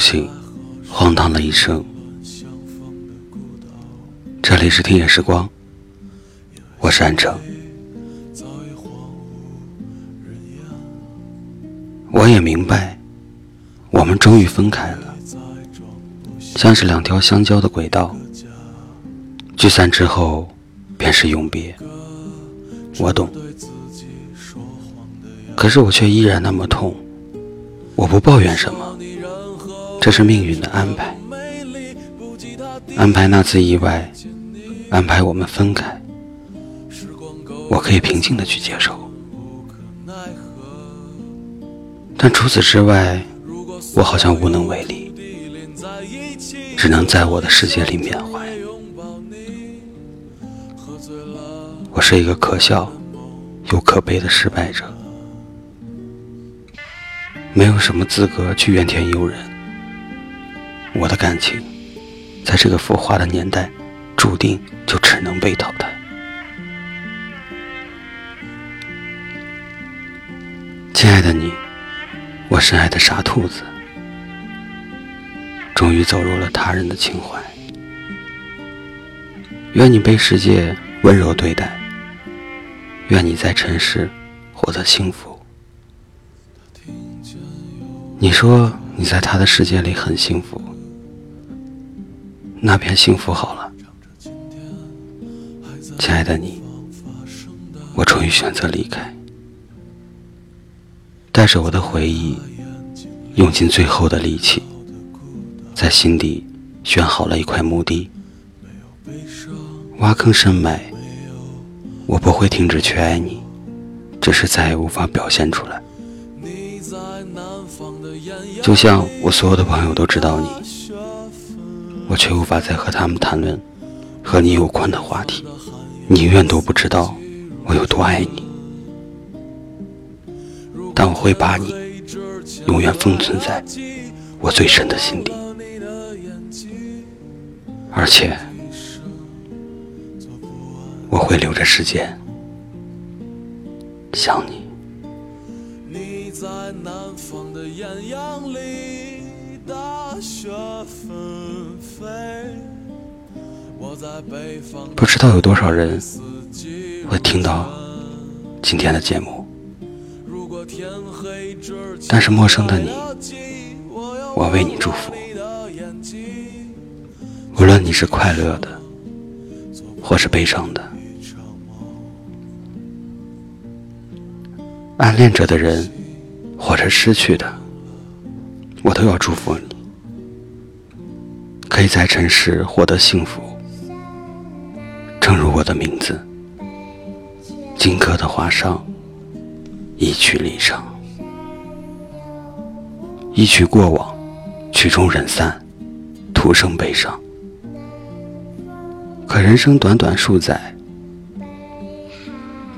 醒，荒唐的一生。这里是听夜时光，我是安城。我也明白，我们终于分开了，像是两条相交的轨道。聚散之后，便是永别。我懂，可是我却依然那么痛。我不抱怨什么，这是命运的安排。安排那次意外，安排我们分开，我可以平静的去接受。但除此之外，我好像无能为力，只能在我的世界里缅怀。我是一个可笑又可悲的失败者，没有什么资格去怨天尤人。我的感情，在这个浮华的年代，注定就只能被淘汰。亲爱的你，我深爱的傻兔子，终于走入了他人的情怀。愿你被世界温柔对待，愿你在尘世活得幸福。你说你在他的世界里很幸福，那边幸福好了。亲爱的你，我终于选择离开，带着我的回忆，用尽最后的力气，在心底选好了一块墓地。挖坑深埋，我不会停止去爱你，只是再也无法表现出来。就像我所有的朋友都知道你，我却无法再和他们谈论和你有关的话题，你永远都不知道我有多爱你。但我会把你永远封存在我最深的心底，而且。我会留着时间想你。你在南方的艳阳里，大雪纷飞不知道有多少人会听到今天的节目，但是陌生的你，我为你祝福。无论你是快乐的，或是悲伤的。暗恋着的人，或者失去的，我都要祝福你，可以在尘世获得幸福。正如我的名字，荆轲的华裳，一曲离殇，一曲过往，曲终人散，徒生悲伤。可人生短短数载，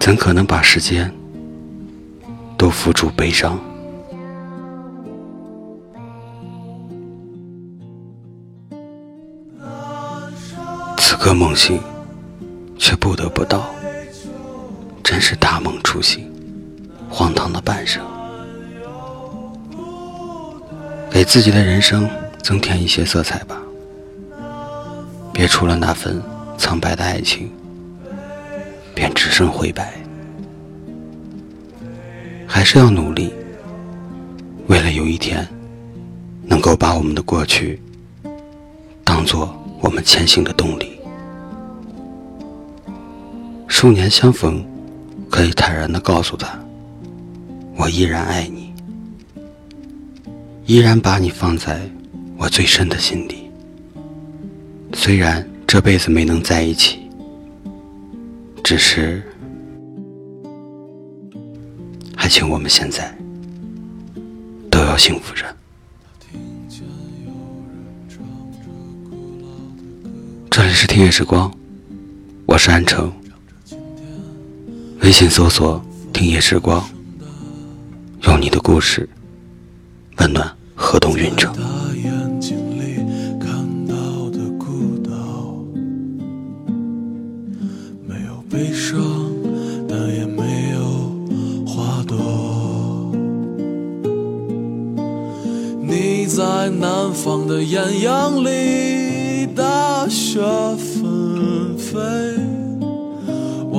怎可能把时间？都付诸悲伤。此刻梦醒，却不得不到：真是大梦初醒，荒唐的半生。给自己的人生增添一些色彩吧，别除了那份苍白的爱情，便只剩灰白。还是要努力，为了有一天能够把我们的过去当做我们前行的动力。数年相逢，可以坦然的告诉他，我依然爱你，依然把你放在我最深的心底。虽然这辈子没能在一起，只是，还请我们现在都要幸福着。这里是听夜时光，我是安城。微信搜索“听夜时光”，用你的故事温暖河东运城。悲伤，但也没有花朵。你在南方的艳阳里，大雪纷飞；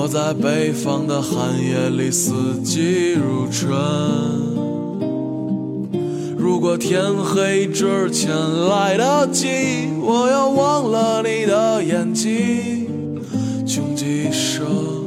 我在北方的寒夜里，四季如春。如果天黑之前来得及，我要忘了你的眼睛，穷极一生。